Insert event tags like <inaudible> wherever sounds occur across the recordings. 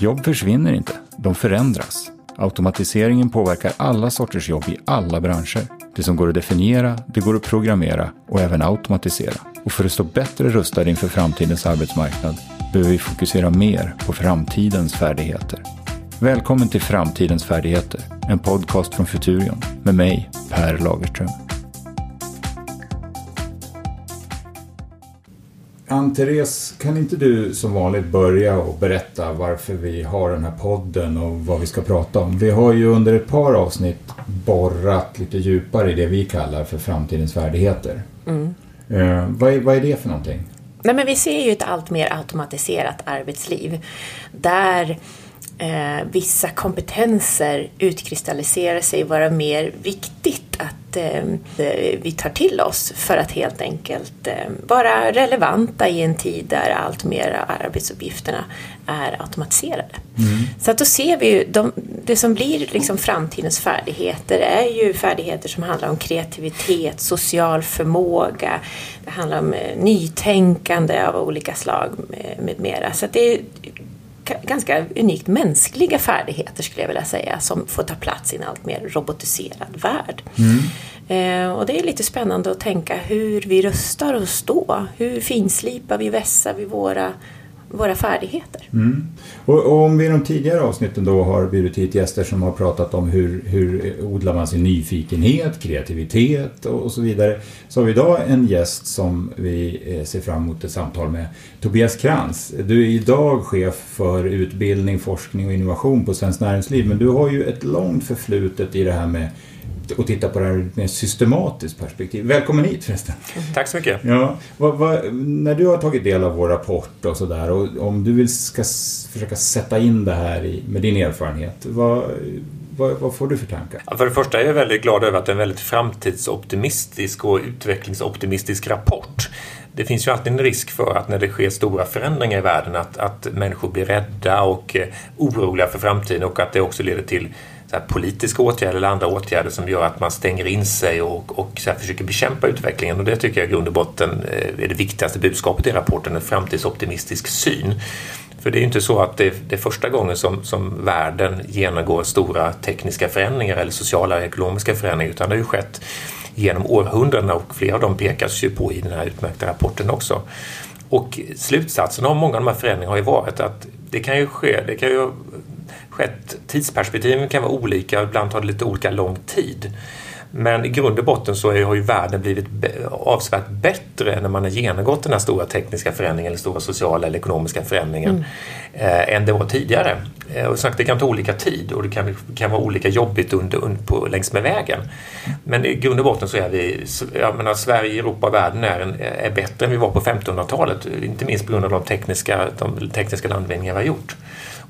Jobb försvinner inte, de förändras. Automatiseringen påverkar alla sorters jobb i alla branscher. Det som går att definiera, det går att programmera och även automatisera. Och för att stå bättre rustade inför framtidens arbetsmarknad behöver vi fokusera mer på framtidens färdigheter. Välkommen till Framtidens färdigheter, en podcast från Futurion med mig, Per Lagerström. Ann-Therese, kan inte du som vanligt börja och berätta varför vi har den här podden och vad vi ska prata om? Vi har ju under ett par avsnitt borrat lite djupare i det vi kallar för framtidens färdigheter. Mm. Eh, vad, är, vad är det för någonting? Nej, men vi ser ju ett allt mer automatiserat arbetsliv där eh, vissa kompetenser utkristalliserar sig vara mer viktigt att eh, vi tar till oss för att helt enkelt eh, vara relevanta i en tid där allt mer arbetsuppgifterna är automatiserade. Mm. Så att då ser vi ju, de, det som blir liksom framtidens färdigheter är ju färdigheter som handlar om kreativitet, social förmåga, det handlar om eh, nytänkande av olika slag med, med mera. Så det är ganska unikt mänskliga färdigheter skulle jag vilja säga som får ta plats i en allt mer robotiserad värld. Mm. Eh, och det är lite spännande att tänka hur vi rustar oss då. Hur finslipar vi, vässar vi våra våra färdigheter. Mm. Och, och, om vi i de tidigare avsnitten då har bjudit hit gäster som har pratat om hur, hur odlar man sin nyfikenhet, kreativitet och, och, så vidare. Så har vi idag en gäst som vi eh, ser fram emot ett samtal med. Tobias Krantz. Du är idag chef för utbildning, forskning och innovation på Svenskt Näringsliv men du har ju ett långt förflutet i det här med och titta på det här ur ett mer systematiskt perspektiv. Välkommen hit förresten. Tack så mycket. Ja, vad, vad, när du har tagit del av vår rapport och sådär och om du vill ska försöka sätta in det här i, med din erfarenhet, vad, vad, vad, får du för tankar? Ja, för det första är jag väldigt glad över att det är en väldigt framtidsoptimistisk och utvecklingsoptimistisk rapport. Det finns ju alltid en risk för att när det sker stora förändringar i världen att, att människor blir rädda och eh, oroliga för framtiden och att det också leder till politiska åtgärder eller andra åtgärder som gör att man stänger in sig och, och så försöker bekämpa utvecklingen. Och det tycker jag i grund och botten eh, är det viktigaste budskapet i rapporten, en framtidsoptimistisk syn. För det är ju inte så att det, det är första gången som, som världen genomgår stora tekniska förändringar eller sociala och ekonomiska förändringar utan det har ju skett genom århundradena och flera av dem pekas ju på i den här utmärkta rapporten också. Och slutsatsen av många av de här förändringarna har ju varit att det kan ju ske, det kan ju skett. Tidsperspektiven kan vara olika, ibland tar det lite olika lång tid. Men i grund och botten så har ju världen blivit avsevärt bättre när man har genomgått den här stora tekniska förändringen eller stora sociala eller ekonomiska förändringen mm. eh, än det var tidigare. Eh, och sagt, det kan ta olika tid och det kan, kan vara olika jobbigt under, under, på, längs med vägen. Men i grund och botten så är vi, jag menar Sverige, Europa och världen är, en, är bättre än vi var på 1500-talet. Inte minst på grund av de tekniska, de tekniska landvinningar vi har gjort.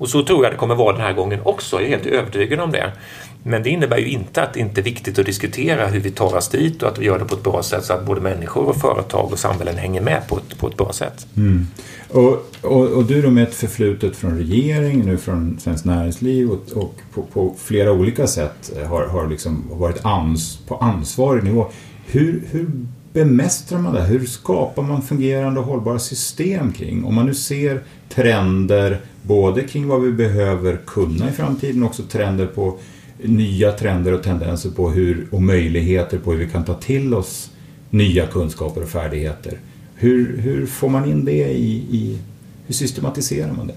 Och så tror jag det kommer vara den här gången också, jag är helt övertygad om det. Men det innebär ju inte att det inte är viktigt att diskutera hur vi tar oss dit och att vi gör det på ett bra sätt så att både människor och företag och samhällen hänger med på ett, på ett bra sätt. Mm. Och, och, och, du då med ett förflutet från regering, nu från Svenskt Näringsliv och, och på, på, flera olika sätt har, har liksom varit ans, på ansvarig nivå. Hur, hur bemästrar man det? Hur skapar man fungerande och hållbara system kring? Om man nu ser trender både kring vad vi behöver kunna i framtiden och också trender på nya trender och tendenser på hur, och möjligheter på hur vi kan ta till oss nya kunskaper och färdigheter. Hur, hur får man in det i, i hur systematiserar man det?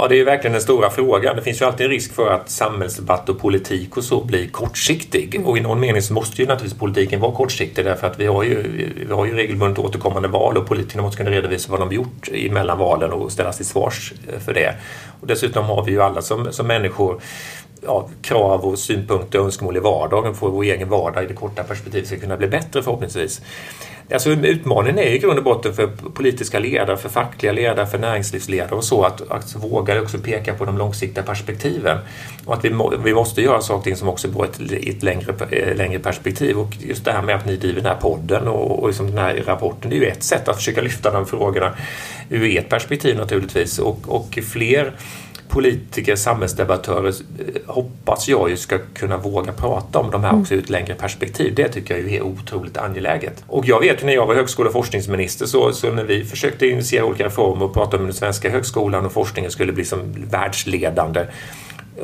Ja, det är ju verkligen den stora frågan. Det finns ju alltid en risk för att samhällsdebatt och politik och så blir kortsiktig. Mm. Och i någon mening så måste ju naturligtvis politiken vara kortsiktig därför att vi har ju, vi har ju regelbundet återkommande val och politikerna måste kunna redovisa vad de gjort mellan valen och ställas till svars för det. Och dessutom har vi ju alla som, som människor ja, krav och synpunkter och önskemål i vardagen för vår egen vardag i det korta perspektivet ska kunna bli bättre förhoppningsvis. Alltså utmaningen är i grund och botten för politiska ledare, för fackliga ledare, för näringslivsledare och så att, att våga också peka på de långsiktiga perspektiven. Och att vi, må, vi måste göra saker som också går ett, ett längre, eh, längre perspektiv. Och just det här med att ni driver den här podden och, och liksom den här rapporten, det är ju ett sätt att försöka lyfta de frågorna ur ert perspektiv naturligtvis. Och, och fler politiker, samhällsdebattörer hoppas jag ju ska kunna våga prata om de här också ur ett längre perspektiv. Det tycker jag är otroligt angeläget. Och jag vet ju när jag var högskole och forskningsminister så, så när vi försökte initiera olika reformer och prata om den svenska högskolan och forskningen skulle bli som världsledande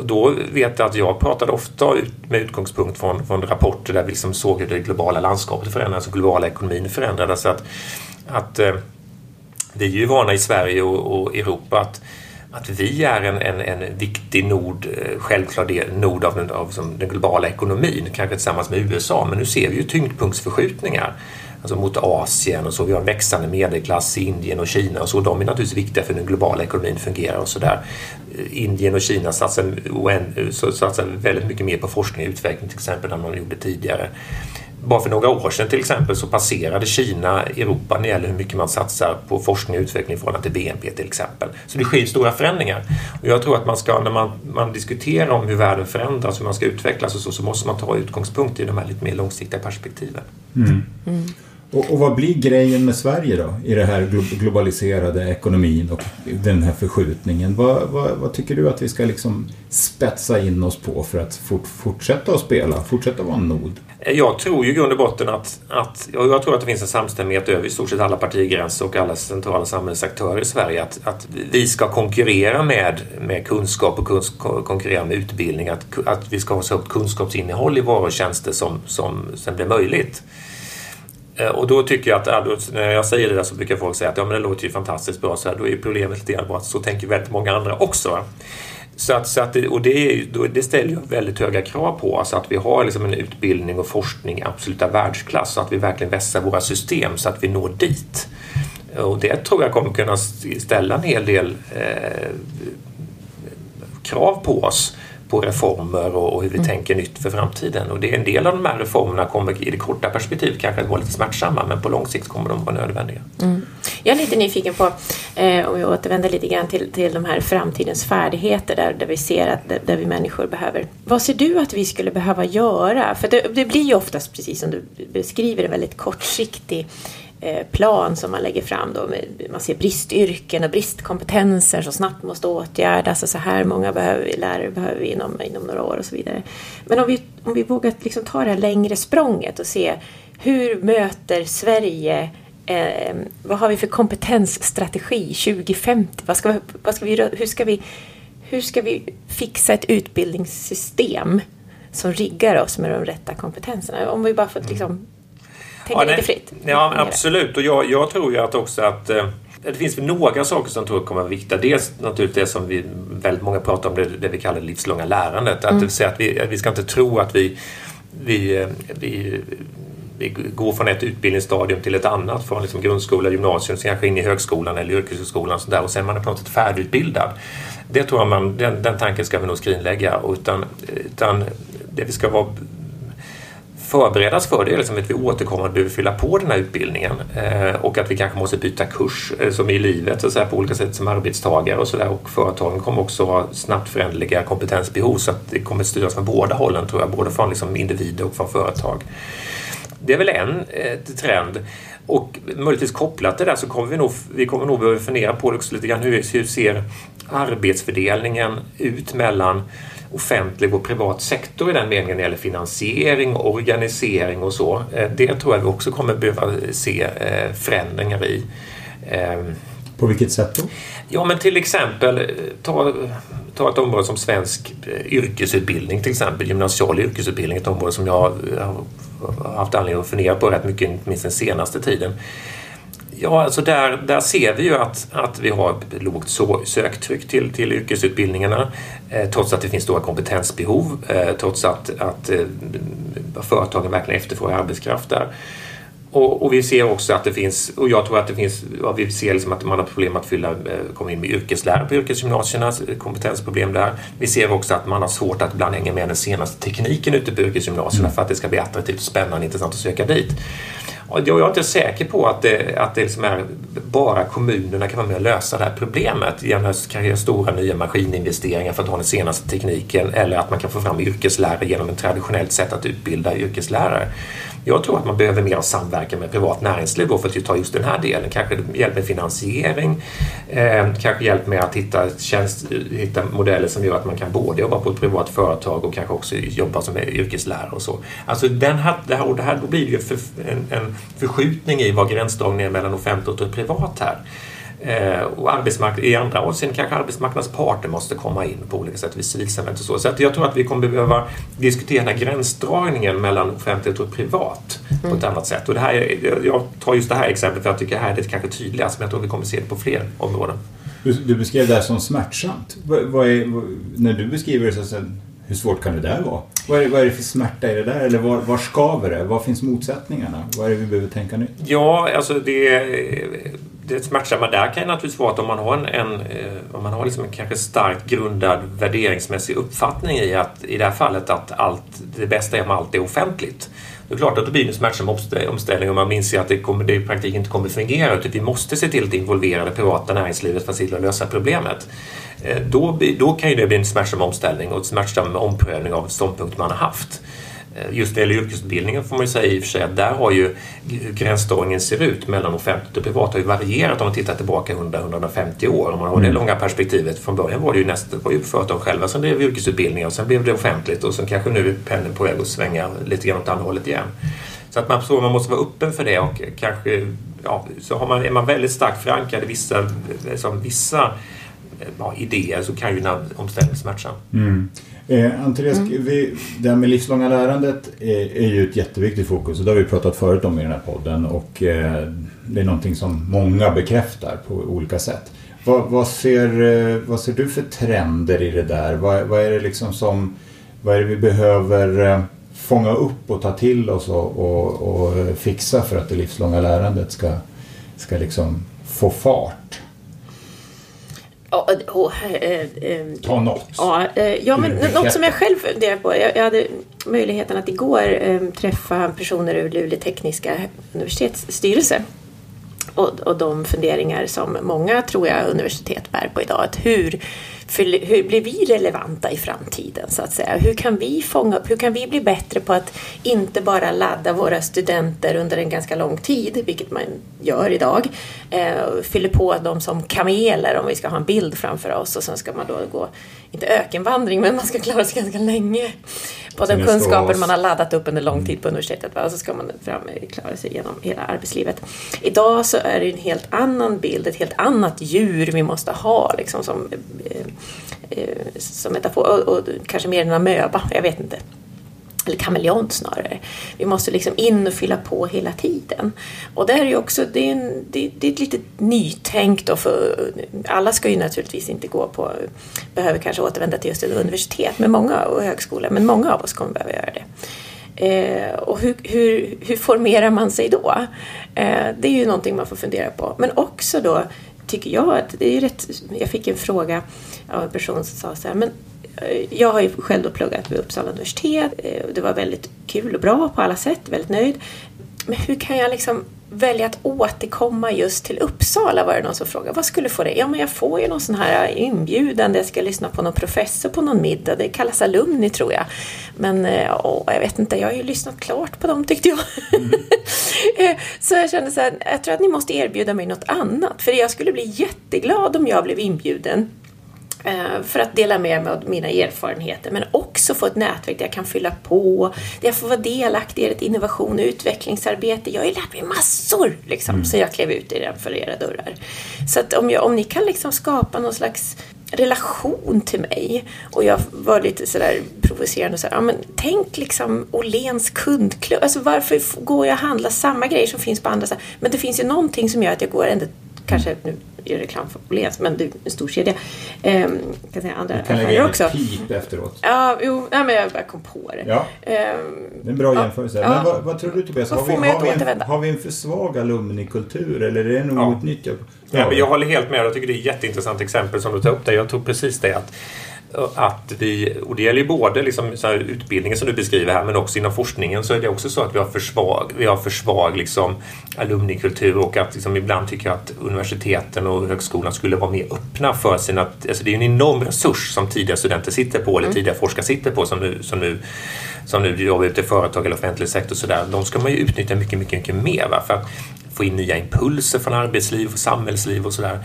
då vet jag att jag pratade ofta med utgångspunkt från, från rapporter där vi liksom såg hur det globala landskapet förändrades och globala ekonomin förändrades. Att, att, eh, vi är ju vana i Sverige och, och Europa att att vi är en, en, en viktig nod, eh, självklart självklar nod av, den, av den globala ekonomin, kanske tillsammans med USA, men nu ser vi ju tyngdpunktsförskjutningar alltså mot Asien och så. Vi har en växande medelklass i Indien och Kina och så. De är naturligtvis viktiga för hur den globala ekonomin fungerar och sådär. Eh, Indien och Kina satsar, eh, satsar väldigt mycket mer på forskning och utveckling till exempel än man gjorde tidigare. Bara för några år sedan till exempel så passerade Kina Europa när det gäller hur mycket man satsar på forskning och utveckling i förhållande till BNP till exempel. Så det sker stora förändringar. Och jag tror att man ska, när man, man diskuterar om hur världen förändras, hur man ska utvecklas och så, så måste man ta utgångspunkt i de här lite mer långsiktiga perspektiven. Mm. Mm. Och, och, vad blir grejen med Sverige då i den här globaliserade ekonomin och den här förskjutningen? Vad, vad, vad, tycker du att vi ska liksom spetsa in oss på för att fort, fortsätta att spela, fortsätta vara en nod? Jag tror ju i grund och botten att, att jag tror att det finns en samstämmighet över i stort sett alla partigränser och alla centrala samhällsaktörer i Sverige att, att vi ska konkurrera med, med kunskap och kunsk, konkurrera med utbildning, att, att vi ska ha så högt kunskapsinnehåll i varor och tjänster som, som sen blir möjligt. Eh, och då tycker jag att, när jag säger det där så brukar folk säga att ja, men det låter ju fantastiskt bra, så här, då är problemet lite grann att så tänker väldigt många andra också. Så att, så att, och det, det ställer ju väldigt höga krav på oss att vi har liksom en utbildning och forskning i absoluta världsklass så att vi verkligen vässar våra system så att vi når dit. Och det tror jag kommer kunna ställa en hel del eh, krav på oss på reformer och, hur vi mm. tänker nytt för framtiden. Och det är en del av de här reformerna kommer i det korta perspektivet kanske att vara lite smärtsamma men på lång sikt kommer de vara nödvändiga. Mm. Jag är lite nyfiken på, eh, om vi återvänder lite grann till, till de här framtidens färdigheter där, där vi ser att där vi människor behöver. Vad ser du att vi skulle behöva göra? För det, det blir ju oftast, precis som du beskriver, en väldigt kortsiktig Eh, plan som man lägger fram då. Man ser bristyrken och bristkompetenser som snabbt måste åtgärdas och så här många behöver vi, lärare behöver vi inom, inom några år och så vidare. Men om vi, om vi vågar liksom ta det här längre språnget och se hur möter Sverige eh, vad har vi för kompetensstrategi 2050? Vad ska vi, vad ska vi, hur, ska vi, hur ska vi fixa ett utbildningssystem som riggar oss med de rätta kompetenserna? Om vi bara får liksom tänka ja, lite fritt. Ja, absolut. Och jag, jag, tror ju att också att eh, det finns några saker som jag tror kommer att vara viktiga. Dels naturligtvis det som vi väldigt många pratar om, det, det vi kallar det livslånga lärandet. Att, mm. att, att, vi, att vi ska inte tro att vi, vi, eh, vi vi går från ett utbildningsstadium till ett annat, från liksom grundskola, gymnasium, sen kanske in i högskolan eller yrkeshögskolan och, så där, och sen är man på något sätt färdigutbildad. Det tror jag man, den, den tanken ska vi nog skrinlägga. Utan, utan det vi ska vara förberedas för det är liksom att vi återkommande behöver fylla på den här utbildningen eh, och att vi kanske måste byta kurs eh, som i livet så säga, på olika sätt som arbetstagare och sådär och företagen kommer också ha snabbt föränderliga kompetensbehov så att det kommer styras från båda hållen tror jag, både från liksom individer och från företag. Det är väl en eh, trend. Och möjligtvis kopplat till det där så kommer vi nog, vi kommer nog behöva fundera på det också lite grann. Hur, hur ser arbetsfördelningen ut mellan offentlig och privat sektor i den meningen när det gäller finansiering, organisering och så. Eh, det tror jag vi också kommer behöva se eh, förändringar i. Ehm, På vilket sätt då? Ja, men till exempel ta, ta ett område som svensk yrkesutbildning, till exempel gymnasial yrkesutbildning, ett område som jag har haft anledning att fundera på rätt mycket, inte minst den senaste tiden. Ja, alltså där, där ser vi ju att, att vi har ett lågt söktryck till, till yrkesutbildningarna eh, trots att det finns stora kompetensbehov, eh, trots att, att eh, företagen verkligen efterfrågar arbetskraft där. Och, och, vi ser också att det finns, och jag tror att det finns, ja, vi ser liksom att man har problem att fylla, eh, komma in med yrkeslärare på yrkesgymnasierna, kompetensproblem där. Vi ser också att man har svårt att ibland hänga med den senaste tekniken ute på yrkesgymnasierna mm. för att det ska bli attraktivt, spännande, intressant att söka dit. jag är inte säker på att det, att det liksom är bara kommunerna kan vara med och lösa det här problemet genom att kanske göra stora nya maskininvesteringar för att ha den senaste tekniken eller att man kan få fram yrkeslärare genom ett traditionellt sätt att utbilda yrkeslärare. Jag tror att man behöver mer samverkan med privat näringsliv då för att ta just den här delen. Kanske hjälp med finansiering, eh, kanske hjälp med att hitta, tjänst, hitta modeller som gör att man kan både jobba på ett privat företag och kanske också jobba som yrkeslärare och så. Alltså den här, det här, och det här, då blir det ju för, en, en förskjutning i vad gränsdragningen är mellan offentligt och privat här. Eh, och arbetsmarknad, i andra avseenden kanske arbetsmarknadens parter måste komma in på olika sätt vid civilsamhället och så. Så att jag tror att vi kommer behöva diskutera gränsdragningen mellan offentligt och privat mm. på ett annat sätt. Och det här, jag tar just det här exemplet för jag tycker här är det kanske tydligast men jag tror vi kommer se det på fler områden. Du, du beskrev det här som smärtsamt. Vad, vad är, vad, när du beskriver det så sen, hur svårt kan det där vara? Vad är, vad är det för smärta i det där? Eller var, var skaver det? Var finns motsättningarna? Vad är det vi behöver tänka nytt? Ja, alltså det det smärtsamma där kan ju naturligtvis vara att om man har en, en eh, om man har liksom en kanske starkt grundad värderingsmässig uppfattning i att i det här fallet att allt, det bästa är om allt är offentligt. Det är klart att det blir en smärtsam omställning om man inser att det, kommer, det i praktiken inte kommer fungera utan vi måste se till att involvera det privata näringslivet för att se till att lösa problemet. Eh, då, då kan ju det bli en smärtsam omställning och en smärtsam omprövning av ståndpunkt man har haft. Eh, just det gäller yrkesutbildningen får man ju säga i och för sig att där har ju gränsdragningen ser ut mellan offentligt och privat har ju varierat om man tittar tillbaka 100-150 år. Om man har det mm. långa perspektivet. Från början var det ju nästan var ju företag själva som drev yrkesutbildningar och sen blev det offentligt och sen kanske nu är pendeln på väg att svänga lite grann åt andra hållet igen. Så att man, så man måste vara öppen för det och kanske ja, så har man, är man väldigt starkt förankrad i vissa, liksom vissa ja, idéer så kan ju en omställning smärtsam. Mm. Eh, Andreas, mm. vi, det här med livslånga lärandet är, är, ju ett jätteviktigt fokus och det har vi pratat förut om i den här podden och eh, det är någonting som många bekräftar på olika sätt. Vad, vad, ser, eh, vad ser du för trender i det där? Vad, vad, är det liksom som, vad är det vi behöver eh, fånga upp och ta till oss och, och, och fixa för att det livslånga lärandet ska, ska liksom få fart? Ja, oh, eh, eh, Ta något. Ja, eh, ja men något som jag själv funderar på. Jag, jag hade möjligheten att igår eh, träffa personer ur Luleå tekniska universitets styrelse. Och, och de funderingar som många, tror jag, universitet bär på idag. Att hur för hur blir vi relevanta i framtiden så att säga? Hur kan vi fånga upp, hur kan vi bli bättre på att inte bara ladda våra studenter under en ganska lång tid, vilket man gör idag, eh, fyller på dem som kameler om vi ska ha en bild framför oss och sen ska man då gå, inte ökenvandring, men man ska klara sig ganska länge på den kunskapen man har laddat upp under lång tid på universitetet. Och så ska man fram, klara sig genom hela arbetslivet. Idag så är det en helt annan bild, ett helt annat djur vi måste ha liksom, som eh, Eh, som metafor, och, och kanske mer en amöba, jag vet inte eller kameleont snarare. Vi måste liksom in och fylla på hela tiden. Och det är ju också, det är, en, det, det är ett litet nytänk då för alla ska ju naturligtvis inte gå på, behöver kanske återvända till just ett universitet men många, och högskola, men många av oss kommer behöva göra det. Eh, och hur, hur, hur, formerar man sig då? Eh, det är ju någonting man får fundera på. Men också då tycker jag att det är rätt, jag fick en fråga av en person som sa så här, men eh, jag har ju själv då pluggat vid Uppsala universitet. Eh, det var väldigt kul och bra på alla sätt, väldigt nöjd. Men hur kan jag liksom välja att återkomma just till Uppsala var det någon som frågade. Vad skulle få det? Ja, men jag får ju någon sån här inbjudan där jag ska lyssna på någon professor på någon middag. Det kallas alumni tror jag. Men eh, åh, jag vet inte, jag har ju lyssnat klart på dem tyckte jag. Mm. <laughs> så jag kände så här, jag tror att ni måste erbjuda mig något annat. För jag skulle bli jätteglad om jag blev inbjuden för att dela med mig av mina erfarenheter men också få ett nätverk där jag kan fylla på, där jag får vara delaktig i ett innovation och utvecklingsarbete. Jag har ju lärt mig massor liksom, mm. sen jag klev ut i den för era dörrar. Så att om, jag, om ni kan liksom skapa någon slags relation till mig och jag var lite sådär provocerande och så ja, men tänk liksom Åhléns kundklubb, alltså varför går jag och handlar samma grejer som finns på andra ställen? Men det finns ju någonting som gör att jag går ändå kanske nu gör reklam för Åhléns, men det är en stor kedja. Ehm, kan säga andra du kan lägga också. pip efteråt. Ja, jo, nej, men jag bara kom på det. Ja. Ehm, det är en bra jämförelse. Ja. Men vad, vad, tror du Tobias? Har vi, har, vi en, har vi en för svag alumnikultur eller är det nog ja. utnyttjat? Ja. ja. jag håller helt med. Jag tycker det är ett jätteintressant exempel som du tar upp där. Jag tror precis det att att vi, och det gäller ju både liksom så utbildningen som du beskriver här men också inom forskningen så är det också så att vi har för svag, vi har för svag liksom alumnikultur och att liksom ibland tycker jag att universiteten och högskolan skulle vara mer öppna för sina... Alltså det är en enorm resurs som tidiga studenter sitter på eller mm. tidiga forskare sitter på som nu, som nu, som nu jobbar ute i företag eller offentlig sektor. Så där. De ska man ju utnyttja mycket, mycket, mycket mer. Va? För att få in nya impulser från arbetsliv och samhällsliv och sådär.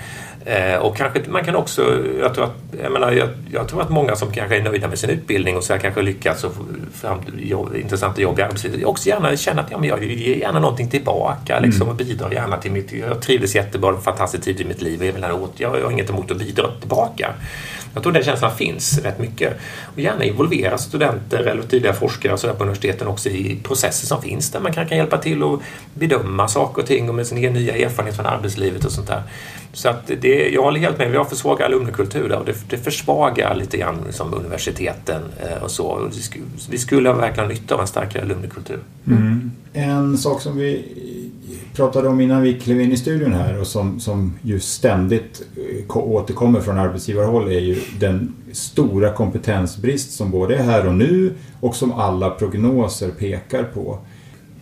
Eh, och kanske man kan också, jag tror, att, jag, menar, jag, jag, tror att många som kanske är nöjda med sin utbildning och så här kanske lyckats och fram jobb, intressanta jobb i arbetslivet också gärna känner att ja, men jag ger gärna någonting tillbaka liksom, mm. och bidrar gärna till mitt... Jag trivdes jättebra, en fantastisk tid i mitt liv och jag, åt, jag har inget emot att bidra tillbaka. Jag tror den känslan finns rätt mycket. Och gärna involvera studenter eller tidigare forskare och så på universiteten också i processer som finns där man kan, kan hjälpa till att bedöma saker och ting och med sin nya erfarenhet från arbetslivet och sånt där. Så att det, jag håller helt med, vi har för svag alumnikultur där och det, det försvagar lite grann liksom universiteten eh, och så. Vi skulle verkligen ha nytta av en starkare alumnikultur. Mm. En sak som vi pratade om innan vi klev in i studion här och som, som ju ständigt eh, återkommer från arbetsgivarhåll är ju den stora kompetensbrist som både är här och nu och som alla prognoser pekar på.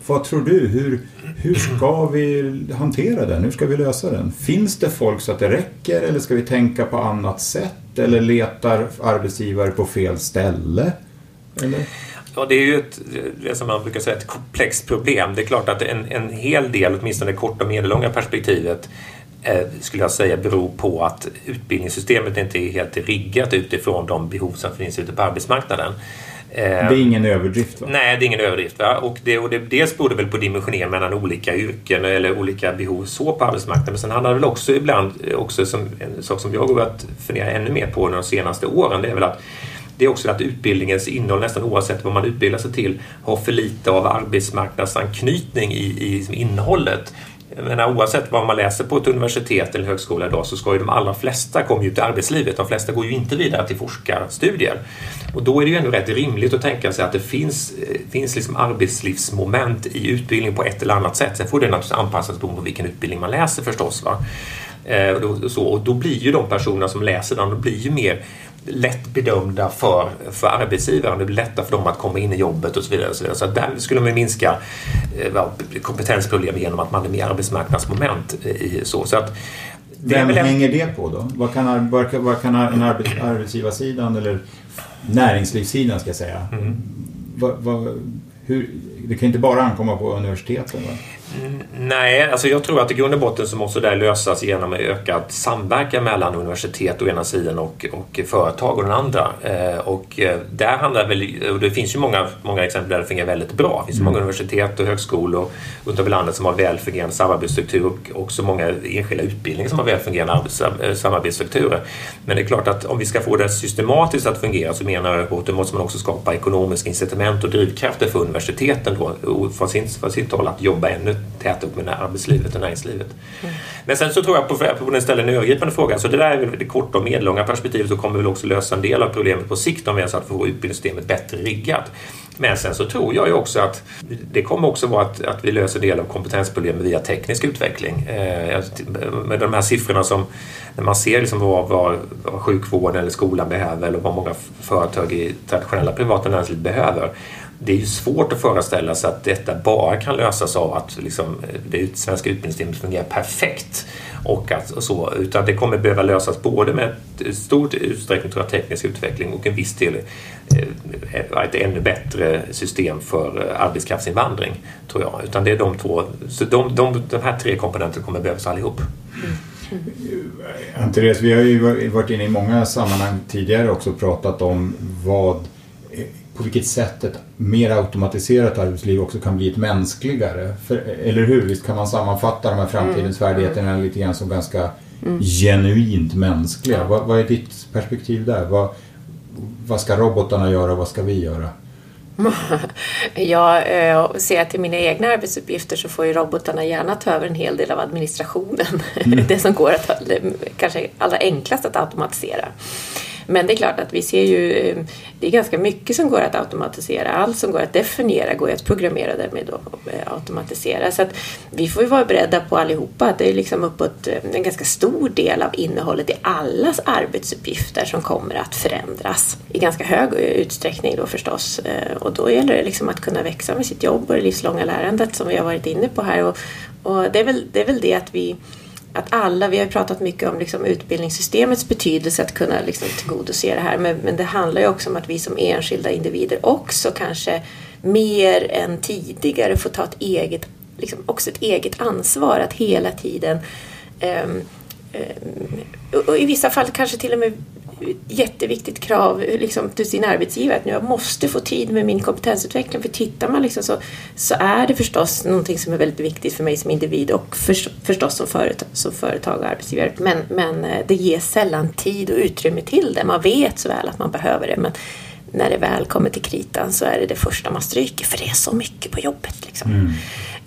Vad tror du? Hur, hur ska vi hantera den? Hur ska vi lösa den? Finns det folk så att det räcker eller ska vi tänka på annat sätt? Eller letar arbetsgivare på fel ställe? Eller? Ja, det är ju ett, det som man brukar säga, ett komplext problem. Det är klart att en, en hel del, åtminstone det korta och medellånga perspektivet, eh, skulle jag säga beror på att utbildningssystemet inte är helt riggat utifrån de behov som finns ute på arbetsmarknaden. Det är ingen överdrift? Va? Nej, det är ingen överdrift. Va? Och det, och det, dels beror det väl på dimensionering mellan olika yrken eller olika behov så på arbetsmarknaden. Men sen handlar det väl också ibland, också som, en sak som jag har börjat fundera ännu mer på de senaste åren, det är väl att det är också att utbildningens innehåll, nästan oavsett vad man utbildar sig till, har för lite av arbetsmarknadsanknytning i, i liksom innehållet. Jag menar, oavsett vad man läser på ett universitet eller högskola idag så ska ju de allra flesta komma ut i arbetslivet. De flesta går ju inte vidare till forskarstudier. Och då är det ju ändå rätt rimligt att tänka sig att det finns, eh, finns liksom arbetslivsmoment i utbildning på ett eller annat sätt. Sen får det naturligtvis anpassas beroende på vilken utbildning man läser förstås. Va? Eh, och, så, och då blir ju de personer som läser den, de blir ju mer lätt bedömda för, för arbetsgivaren. Det blir lättare för dem att komma in i jobbet och så vidare. Och så, vidare. så där skulle man minska eh, kompetensproblem genom att man är mer arbetsmarknadsmoment i så. så att, Vem hänger det på då? Vad kan, vad kan en arbets, arbetsgivarsidan eller näringslivssidan ska jag säga? Mm. Vad, vad, hur, det kan inte bara ankomma på universiteten? Va? Nej, alltså jag tror att i grund och botten så måste det lösas genom ökad samverkan mellan universitet å ena sidan och, och företag å den andra. Eh, och eh, där handlar väl, och det finns ju många, många exempel där det fungerar väldigt bra. Det finns mm. många universitet och högskolor runt om i landet som har väl fungerande samarbetsstruktur och också många enskilda utbildningar som har väl fungerande eh, samarbetsstrukturer. Men det är klart att om vi ska få det systematiskt att fungera så menar jag att då måste man också skapa ekonomiska incitament och drivkrafter för universiteten då, från sin, från sin håll att jobba ännu tätort med arbetslivet och näringslivet. Mm. Men sen så tror jag på, på den ställen en övergripande fråga, så det där är väl det korta och medellånga perspektivet så kommer vi väl också lösa en del av problemet på sikt om vi ens att få utbildningssystemet bättre riggat. Men sen så tror jag ju också att det kommer också vara att, att vi löser del av kompetensproblemet via teknisk utveckling. Eh, med de här siffrorna som när man ser liksom vad, vad, vad sjukvården eller skolan behöver eller vad många företag i traditionella privata näringslivet behöver det är ju svårt att föreställa sig att detta bara kan lösas av att liksom, det svenska utbildningssystemet fungerar perfekt. Och att, och så, utan det kommer behöva lösas både med ett stort utsträckning tror jag, teknisk utveckling och en viss del eh, ett ännu bättre system för arbetskraftsinvandring, tror jag. Utan det är de två, så de, de, de här tre komponenterna kommer behövas allihop. Mm. Mm. Therese, vi har ju varit inne i många sammanhang tidigare också och pratat om vad på vilket sätt ett mer automatiserat arbetsliv också kan bli ett mänskligare. För, eller hur? Visst kan man sammanfatta de här framtidens mm. färdigheterna lite grann som ganska mm. genuint mänskliga. Vad, vad, är ditt perspektiv där? Vad, vad ska robotarna göra och vad ska vi göra? <laughs> Ja, eh, ser jag till mina egna arbetsuppgifter så får ju robotarna gärna ta över en hel del av administrationen. <laughs> Mm. det som går att kanske allra enklast att automatisera. Men det är klart att vi ser ju, eh, det är ganska mycket som går att automatisera. Allt som går att definiera går att programmera och därmed då eh, automatisera. Så att vi får ju vara beredda på allihopa att det är liksom uppåt eh, en ganska stor del av innehållet i allas arbetsuppgifter som kommer att förändras i ganska hög utsträckning då förstås. Och då gäller det liksom att kunna växa med sitt jobb och det livslånga lärandet som vi har varit inne på här. Och, och det, är väl, det är väl det att vi att alla, vi har pratat mycket om liksom utbildningssystemets betydelse att kunna liksom tillgodose det här. Men, men det handlar ju också om att vi som enskilda individer också kanske mer än tidigare får ta ett eget, liksom också ett eget ansvar att hela tiden um, um, och i vissa fall kanske till och med jätteviktigt krav liksom, till sin arbetsgivare att nu jag måste få tid med min kompetensutveckling. För tittar man liksom så, så är det förstås någonting som är väldigt viktigt för mig som individ och för, förstås som företag, som företag och arbetsgivare. Men, men eh, det ges sällan tid och utrymme till det. Man vet så väl att man behöver det men när det väl kommer till kritan så är det det första man stryker för det är så mycket på jobbet. Liksom. Mm.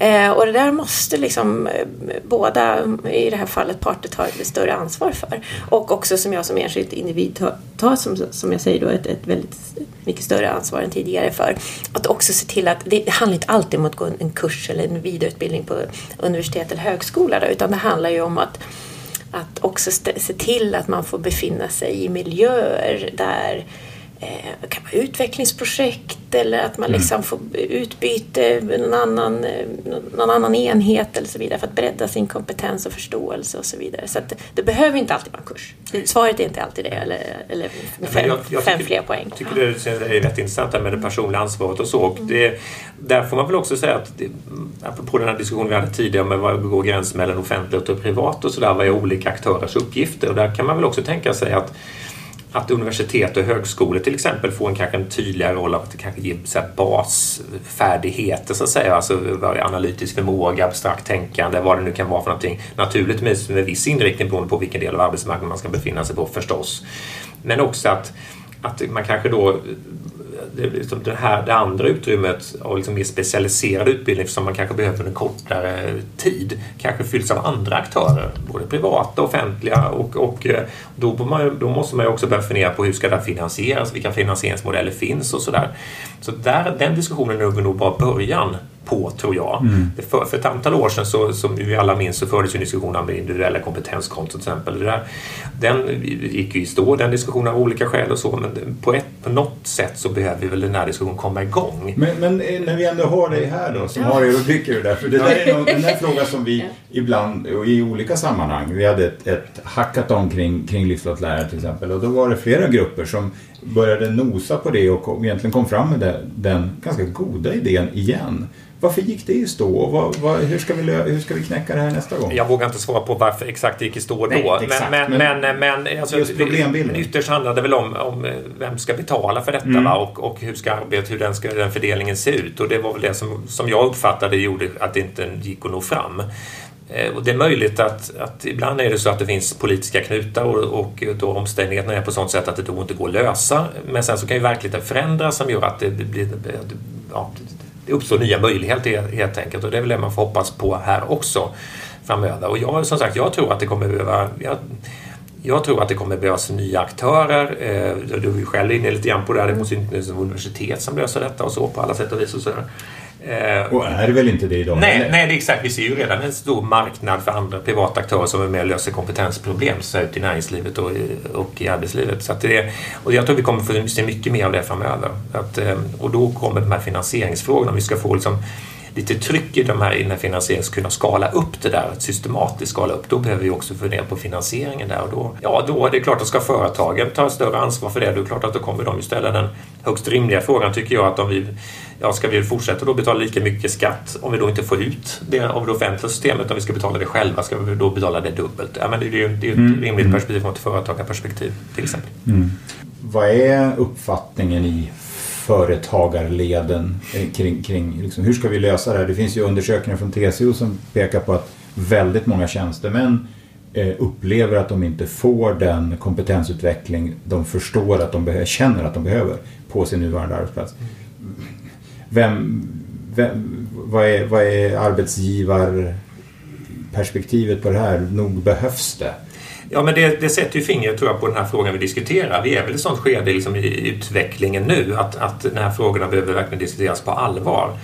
Eh, och det där måste liksom eh, båda, i det här fallet parter, ta ett större ansvar för. Och också som jag som enskild individ tar, ta, som, som jag säger då, ett, ett väldigt mycket större ansvar än tidigare för. Att också se till att, det, det handlar inte alltid om att gå en, en kurs eller en vidareutbildning på universitet eller högskola då, utan det handlar ju om att att också se till att man får befinna sig i miljöer där eh, det kan vara utvecklingsprojekt eller att man mm. liksom får utbyte med någon annan, eh, någon annan enhet eller så vidare för att bredda sin kompetens och förståelse och så vidare. Så att det behöver inte alltid vara en kurs. Svaret är inte alltid det eller, eller fem, jag, jag fem tycker, fler poäng. Tycker det är rätt intressant med det personliga ansvaret och så. Och det, där får man väl också säga att, det, apropå den här diskussionen vi hade tidigare med vad går gränsen mellan offentligt och privat och sådär, vad är olika aktörers uppgifter? Och där kan man väl också tänka sig att att universitet och högskolor till exempel får en kanske en tydligare roll av att kanske ge så basfärdigheter så att säga, alltså analytisk förmåga, abstrakt tänkande, vad det nu kan vara för någonting. Naturligtvis med viss inriktning beroende på vilken del av arbetsmarknaden man ska befinna sig på förstås. Men också att, att man kanske då det, liksom det, här, det andra utrymmet av liksom mer specialiserad utbildning som man kanske behöver en kortare tid kanske fylls av andra aktörer, både privata och offentliga och, och eh, då, man, då, måste man ju också börja fundera på hur ska det finansieras, vilka finansieringsmodeller finns och sådär. Så där, den diskussionen är nog bara början på, tror jag. Mm. För, för ett antal år sedan, så, som vi alla minns, så fördes ju en diskussion om individuella kompetenskonton till exempel. Det där, den gick ju i stå, den diskussionen av olika skäl och så, men på, ett, på något sätt så behöver väl den här diskussionen komma igång. Men, men eh, när vi ändå har dig här då, som ja. har över det där, för det där är någon, den här <laughs> frågan som vi ibland, i olika sammanhang, vi hade ett, ett hackathon kring, kring livslångt lärare till exempel, och då var det flera grupper som började nosa på det och egentligen kom fram med det, den ganska goda idén igen. Varför gick det i stå? Vad, vad, hur, ska vi, hur ska vi knäcka det här nästa gång? Jag vågar inte svara på varför exakt det gick i stå Nej, då. Exakt, men, men, men, men alltså, just problembilden. Ytterst handlar det väl om, om vem ska betala för detta mm. Och, och hur ska arbetet, hur den, ska, den fördelningen se ut. Och det var väl det som, som jag uppfattade gjorde att det inte gick att nå fram. Eh, och det är möjligt att, att ibland är det så att det finns politiska knutar och, och då omständigheterna är på sånt sätt att det då inte går att lösa. Men sen så kan ju verkligheten förändras som gör att det blir ja, uppstår nya möjligheter helt enkelt och det är väl det man får hoppas på här också framöver. Och jag, som sagt, jag tror att det kommer behöva jag, jag tror att det kommer behövas nya aktörer. Eh, du är ju själv inne lite grann på det här. Det måste ju inte vara universitet som löser detta och så på alla sätt och vis. Och så och är väl inte det idag? Nej, nej det är exakt. Vi ser ju redan en stor marknad för andra privata aktörer som är med och löser kompetensproblem så ut i näringslivet och, och i arbetslivet. Så det, och jag tror vi kommer få se mycket mer av det framöver. Att, eh, och då kommer de här finansieringsfrågorna. Om vi ska få liksom, lite tryck i de här innan finansieringen ska kunna skala upp det där, systematiskt skala upp, då behöver vi också fundera på finansieringen där och då, ja då är det klart att ska företagen ta större ansvar för det, då är det klart att då kommer de ju ställa den högst rimliga frågan tycker jag att om vi ja, ska vi fortsätta då betala lika mycket skatt om vi då inte får ut det av det offentliga systemet, om vi ska betala det själva, ska vi då betala det dubbelt? Ja, men det är ju det är ett mm. rimligt mm. perspektiv från ett företagarperspektiv till exempel. Mm. Vad är uppfattningen i företagarleden eh, kring, kring liksom, hur ska vi lösa det här? Det finns ju undersökningar från TCO som pekar på att väldigt många tjänstemän eh, upplever att de inte får den kompetensutveckling de förstår att de känner att de behöver på sin nuvarande arbetsplats. Vem, vem, vad, är, vad är arbetsgivarperspektivet på det här? Nog behövs det. Ja, men det, det sätter ju fingret tror jag, på den här frågan vi diskuterar. Vi är väl i ett sånt skede liksom, i utvecklingen nu att, att de här frågorna behöver verkligen diskuteras på allvar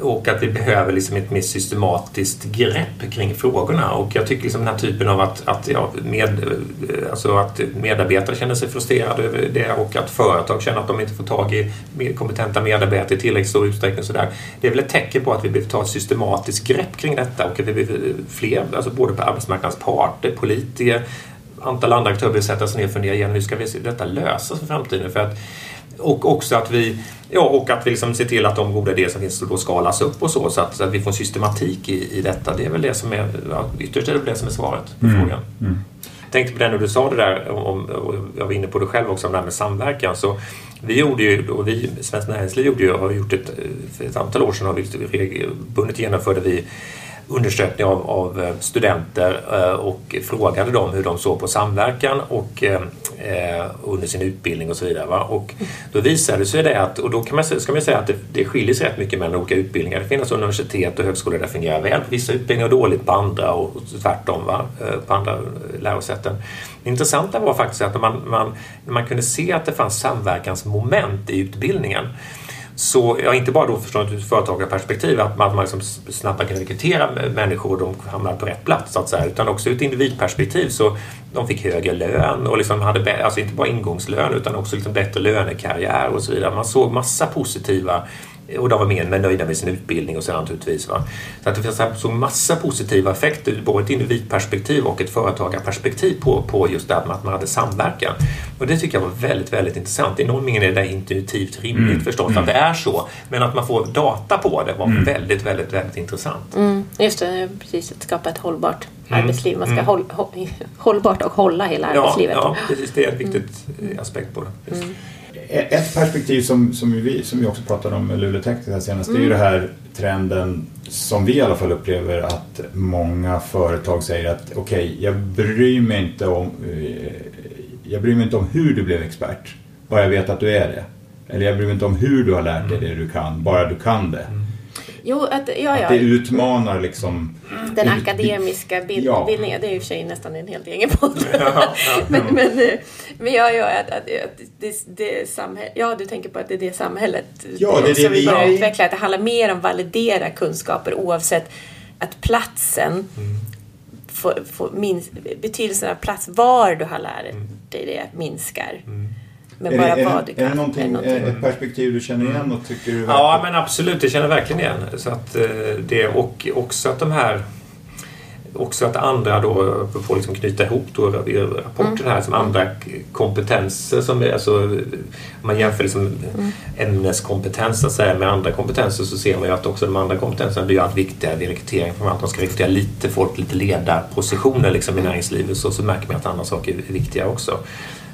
och att vi behöver liksom ett mer systematiskt grepp kring frågorna. Och jag tycker liksom den här typen av att, att, ja, med, eh, alltså att medarbetare känner sig frustrerade över det och att företag känner att de inte får tag i kompetenta medarbetare i tillräckligt stor utsträckning. Så där. Det är väl ett tecken på att vi behöver ta ett systematiskt grepp kring detta och att vi behöver fler, alltså både på arbetsmarknadens parter, politiker, antal andra aktörer behöver sätta sig ner och fundera igenom hur ska vi se detta lösas för framtiden. För att och också att vi, ja, och att vi liksom ser till att de goda idéer som finns då skalas upp och så, så att, så att vi får systematik i, i detta. Det är väl det som är, ja, ytterst är det det som är svaret på mm. frågan. Mm. Jag tänkte på det när du sa det där, om, och jag var inne på det själv också, om det här med samverkan. Så vi gjorde ju, och vi, Svenskt Näringsliv gjorde ju, har gjort ett, för ett antal år sedan, har vi regelbundet genomförde vi undersökning av, av, eh, studenter eh, och frågade dem hur de såg på samverkan och eh, eh, under sin utbildning och så vidare. Va? Och då visade det sig det att, och då kan man, ska man säga att det, det skiljer sig rätt mycket mellan olika utbildningar. Det finns universitet och högskolor där det fungerar väl på vissa utbildningar och dåligt på andra och tvärtom va? på andra lärosäten. Det intressanta var faktiskt att man, man, man kunde se att det fanns samverkansmoment i utbildningen så, ja, inte bara då från ett företagarperspektiv, att man, man liksom snabbare kan rekrytera människor och de hamnar på rätt plats, så att säga, utan också ur ett individperspektiv. Så de fick högre lön och liksom hade, alltså inte bara ingångslön utan också liksom bättre lönekarriär och så vidare. Man såg massa positiva och de var mer nöjda med sin utbildning och så naturligtvis. Va? Så att det finns alltså massa positiva effekter, både ett individperspektiv och ett företagarperspektiv på, på just det att man hade samverkan. Och det tycker jag var väldigt, väldigt intressant. I någon mening är det intuitivt rimligt mm. förstås mm. att det är så. Men att man får data på det var mm. väldigt, väldigt, väldigt intressant. Mm. Just det, precis. Att skapa ett hållbart mm. arbetsliv. Man ska mm. håll, <laughs> hållbart och hålla hela ja, arbetslivet. Ja, precis. Det är en viktig aspekt på det. Ett perspektiv som, som, vi, som vi också pratade om med Luleå Tech här senast, mm. det är ju mm. det här trenden som vi i alla fall upplever att många företag säger att okej, okay, jag bryr mig inte om eh, jag bryr mig inte om hur du blev expert, bara jag vet att du är det. Eller jag bryr mig inte om hur du har lärt dig det du kan, bara du kan det. Mm. Jo, att, ja, ja. att det utmanar liksom... Den akademiska bild, ja. bildningen. Det är i och för sig nästan en helt egen podd. <laughs> Ja, <laughs> men, men, men ja, ja, att, att, att det, det samhälle, ja, du tänker på att det är det samhället ja, det är det som vi börjar utveckla. Att det handlar mer om att validera kunskaper oavsett att platsen mm. får, får minst, betydelsen av plats, var du har lärt mm. dig det, minskar. Mm. Men bara är, vad du kan. Är det någonting, är någonting. ett perspektiv du känner igen och tycker du Ja, men absolut. Det känner jag verkligen igen. Så att, eh, det, och också att de här också att andra då får liksom knyta ihop då i rapporten här som andra kompetenser som är, alltså, om man jämför liksom mm. ämneskompetens så säga, med andra kompetenser så ser man ju att också de andra kompetenserna blir allt viktigare vid rekrytering. För att man ska rekrytera lite folk, lite ledarpositioner liksom i näringslivet så, så märker man att andra saker är viktiga också.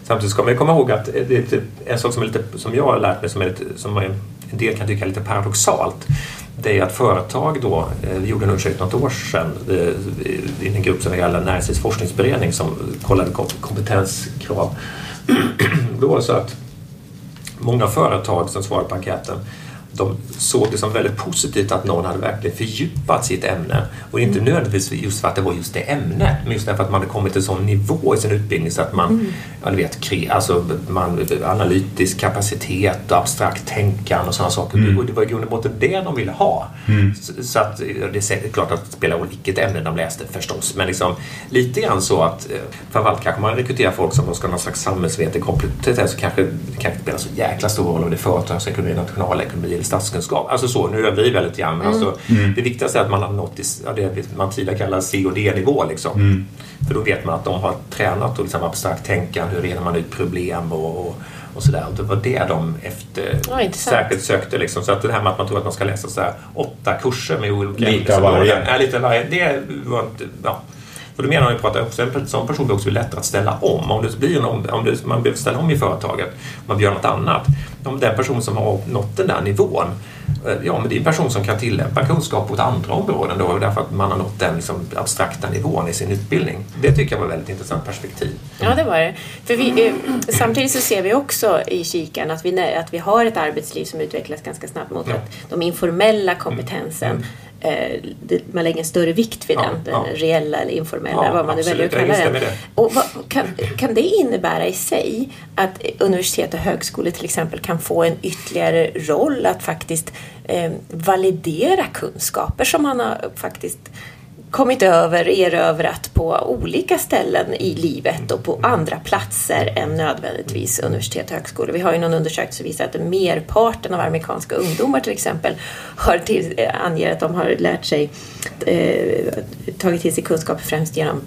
Samtidigt ska man komma ihåg att det är typ en sak som, är lite, som jag har lärt mig som, är lite, som en del kan tycka är lite paradoxalt. Det är att företag då, eh, vi gjorde en undersökning något år sedan eh, i en grupp som vi kallar Näringslivs forskningsberedning som kollade kompetenskrav. <clears throat> då var det så att många företag som svarade på enkäten de såg det som väldigt positivt att någon hade verkligen fördjupat sitt ämne. Och inte mm. nödvändigtvis just för att det var just det ämnet, men just därför att man hade kommit till en sån nivå i sin utbildning så att man, mm. ja, du vet, alltså, man, analytisk kapacitet och abstrakt tänkande och sådana saker. Mm. Och det var i grund och botten det de ville ha. Mm. Så, så, att det är säkert klart att det spelar roll vilket ämne de läste förstås, men liksom lite grann så att eh, framförallt kanske man rekryterar folk som ska ha någon slags samhällsvetenskaplig kompetens så kanske det kanske inte spelar så jäkla stor roll om det är företagsekonomi, nationalekonomi statskunskap. Alltså så, nu överdriver jag lite grann. Men alltså, mm. det viktigaste är att man har nått ja, det man tidigare kallade C och D-nivå. Liksom. Mm. För då vet man att de har tränat och liksom abstrakt tänkande, hur reder man ut problem och, och, och sådär. Det var det de efter ja, särskilt sökte. Liksom. Så att det här med att man tror att man ska läsa så här, åtta kurser med olika Lika varje. Ja, lite varje. Det var inte... Ja. För då menar man ju att en sån person blir också lättare att ställa om. Om det blir en om, om det, man behöver ställa om i företaget, man göra något annat. Om den person som har nått den där nivån, eh, ja men det är en person som kan tillämpa kunskap på ett andra områden då, därför att man har nått den liksom, abstrakta nivån i sin utbildning. Det tycker jag var ett väldigt intressant perspektiv. Ja, det var det. För vi, eh, samtidigt så ser vi också i kikan att vi, att vi har ett arbetsliv som utvecklas ganska snabbt mot ja. att de informella kompetensen mm. Man lägger en större vikt vid Ja, den, den ja. reella eller informella, Ja, vad man nu väljer att kalla den. det. Och vad, kan, kan det innebära i sig att universitet och högskolor till exempel kan få en ytterligare roll att faktiskt eh, validera kunskaper som man har faktiskt kommit över, erövrat på olika ställen i livet och på andra platser än nödvändigtvis universitet och högskolor. Vi har ju någon undersökning som visar att merparten av amerikanska ungdomar till exempel har till, eh, anger att de har lärt sig, eh, tagit till sig kunskap främst genom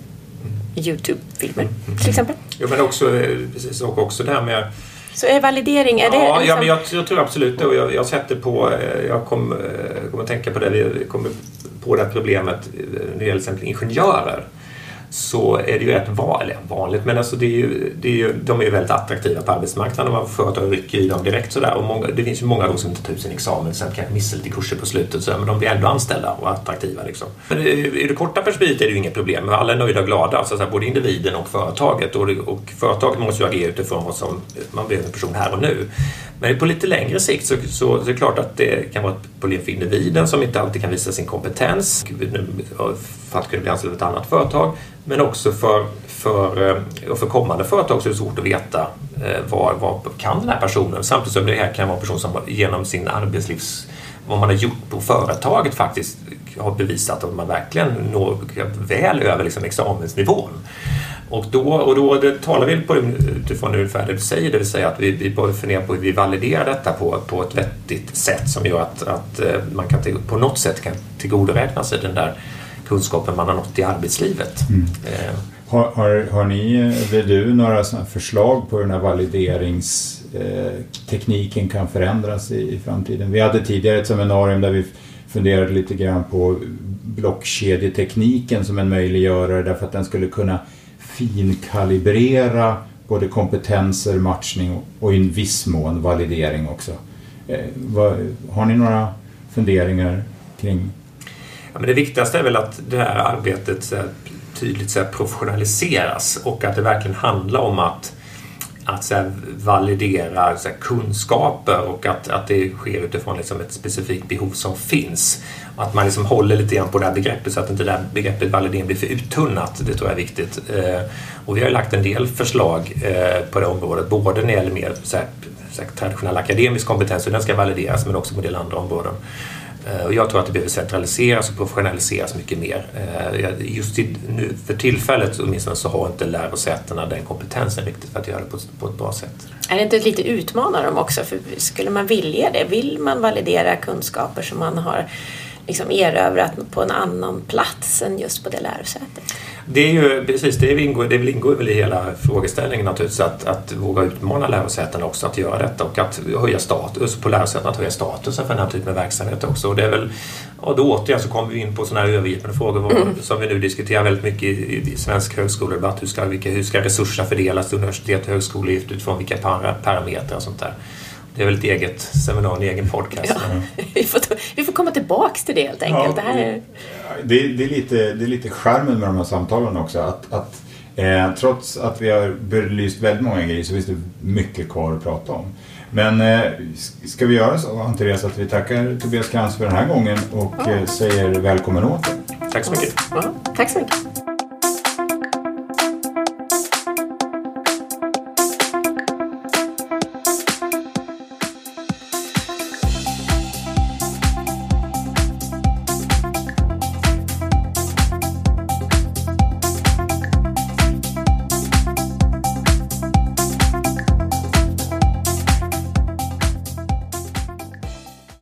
Youtube-filmer till exempel. Jo, men också, eh, precis, och också det här med så är validering, är det ja, liksom... ja, men jag, jag tror absolut det. Och jag, jag sätter på, eh, jag kom, eh, kommer att tänka på det, vi kommer på det här problemet eh, när det gäller till exempel ingenjörer. Så är det ju rätt vanligt, vanligt men alltså det är ju, det är ju, de är ju väldigt attraktiva på arbetsmarknaden och företag rycker i dem direkt sådär. Och många, det finns ju många då som inte tar ut sin examen, sen kanske missar lite kurser på slutet sådär, men de blir ändå anställda och attraktiva. Liksom. Men i det korta perspektivet är det ju inget problem, men alla är nöjda och glada, alltså så att både individen och företaget. Och, det, och företaget måste ju agera utifrån vad som man behöver en person här och nu. Men på lite längre sikt så, så, så är det klart att det kan vara ett problem för individen som inte alltid kan visa sin kompetens för att kunna bli anställd av ett annat företag. Men också för, för, eh, för kommande företag så är det svårt att veta eh, vad, vad kan den här personen? Samtidigt som det här kan vara en person som genom sin arbetslivs vad man har gjort på företaget faktiskt har bevisat att man verkligen når väl över liksom examensnivån. Och då, och då det talar vi på utifrån ungefär det du säger, det vill säga att vi, vi bör fundera på hur vi validerar detta på, på ett vettigt sätt som gör att, att eh, man kan på något sätt kan tillgodoräkna sig den där kunskapen man har nått i arbetslivet. Mm. Eh, Har, har, har ni, eller du, några sådana förslag på hur den här valideringstekniken kan förändras i, i framtiden? Vi hade tidigare ett seminarium där vi funderade lite grann på blockkedjetekniken som en möjliggörare därför att den skulle kunna finkalibrera både kompetenser, matchning och, i en viss mån validering också. Eh, har ni några funderingar kring Ja, men det viktigaste är väl att det här arbetet tydligt så här, professionaliseras och att det verkligen handlar om att, att så här, validera så här, kunskaper och att, att det sker utifrån liksom, ett specifikt behov som finns. Att man liksom håller lite grann på det här begreppet så att inte det här begreppet validering blir för uttunnat. Det tror jag är viktigt. Eh, och vi har lagt en del förslag eh, på det området, både när det gäller mer så här, så här, traditionell akademisk kompetens, hur den ska valideras, men också på en del andra områden. Eh, och jag tror att det behöver centraliseras och professionaliseras mycket mer. Just nu för tillfället åtminstone så har inte lärosätena den kompetensen riktigt för att göra det på, på ett bra sätt. Är det inte lite utmana dem också? För skulle man vilja det? Vill man validera kunskaper som man har liksom erövrat på en annan plats än just på det lärosätet? Det är ju precis, det ingår, det ingår väl i hela frågeställningen naturligtvis att, att våga utmana lärosätena också att göra detta och att höja status på lärosätena, att höja statusen för den här typen av verksamhet också. Och det är väl, och då återigen så kommer vi in på sådana här övergripande frågor mm. som vi nu diskuterar väldigt mycket i, i svensk högskoledebatt. Hur ska, vilka, hur ska resurserna fördelas till universitet och högskolor utifrån vilka parametrar och sånt där. Det är väl ett eget seminarium, en egen podcast. Ja, <laughs> vi, får, vi får komma tillbaks till det helt enkelt. Ja, det, här är... det, det, är lite, det är lite skärmen med de här samtalen också. Att, att eh, trots att vi har belyst väldigt många grejer så finns det mycket kvar att prata om. Men eh, ska vi göra så, Ann-Therese, att vi tackar Tobias Krantz för den här gången och eh, säger välkommen åter. Tack så mycket. Ja, tack så mycket.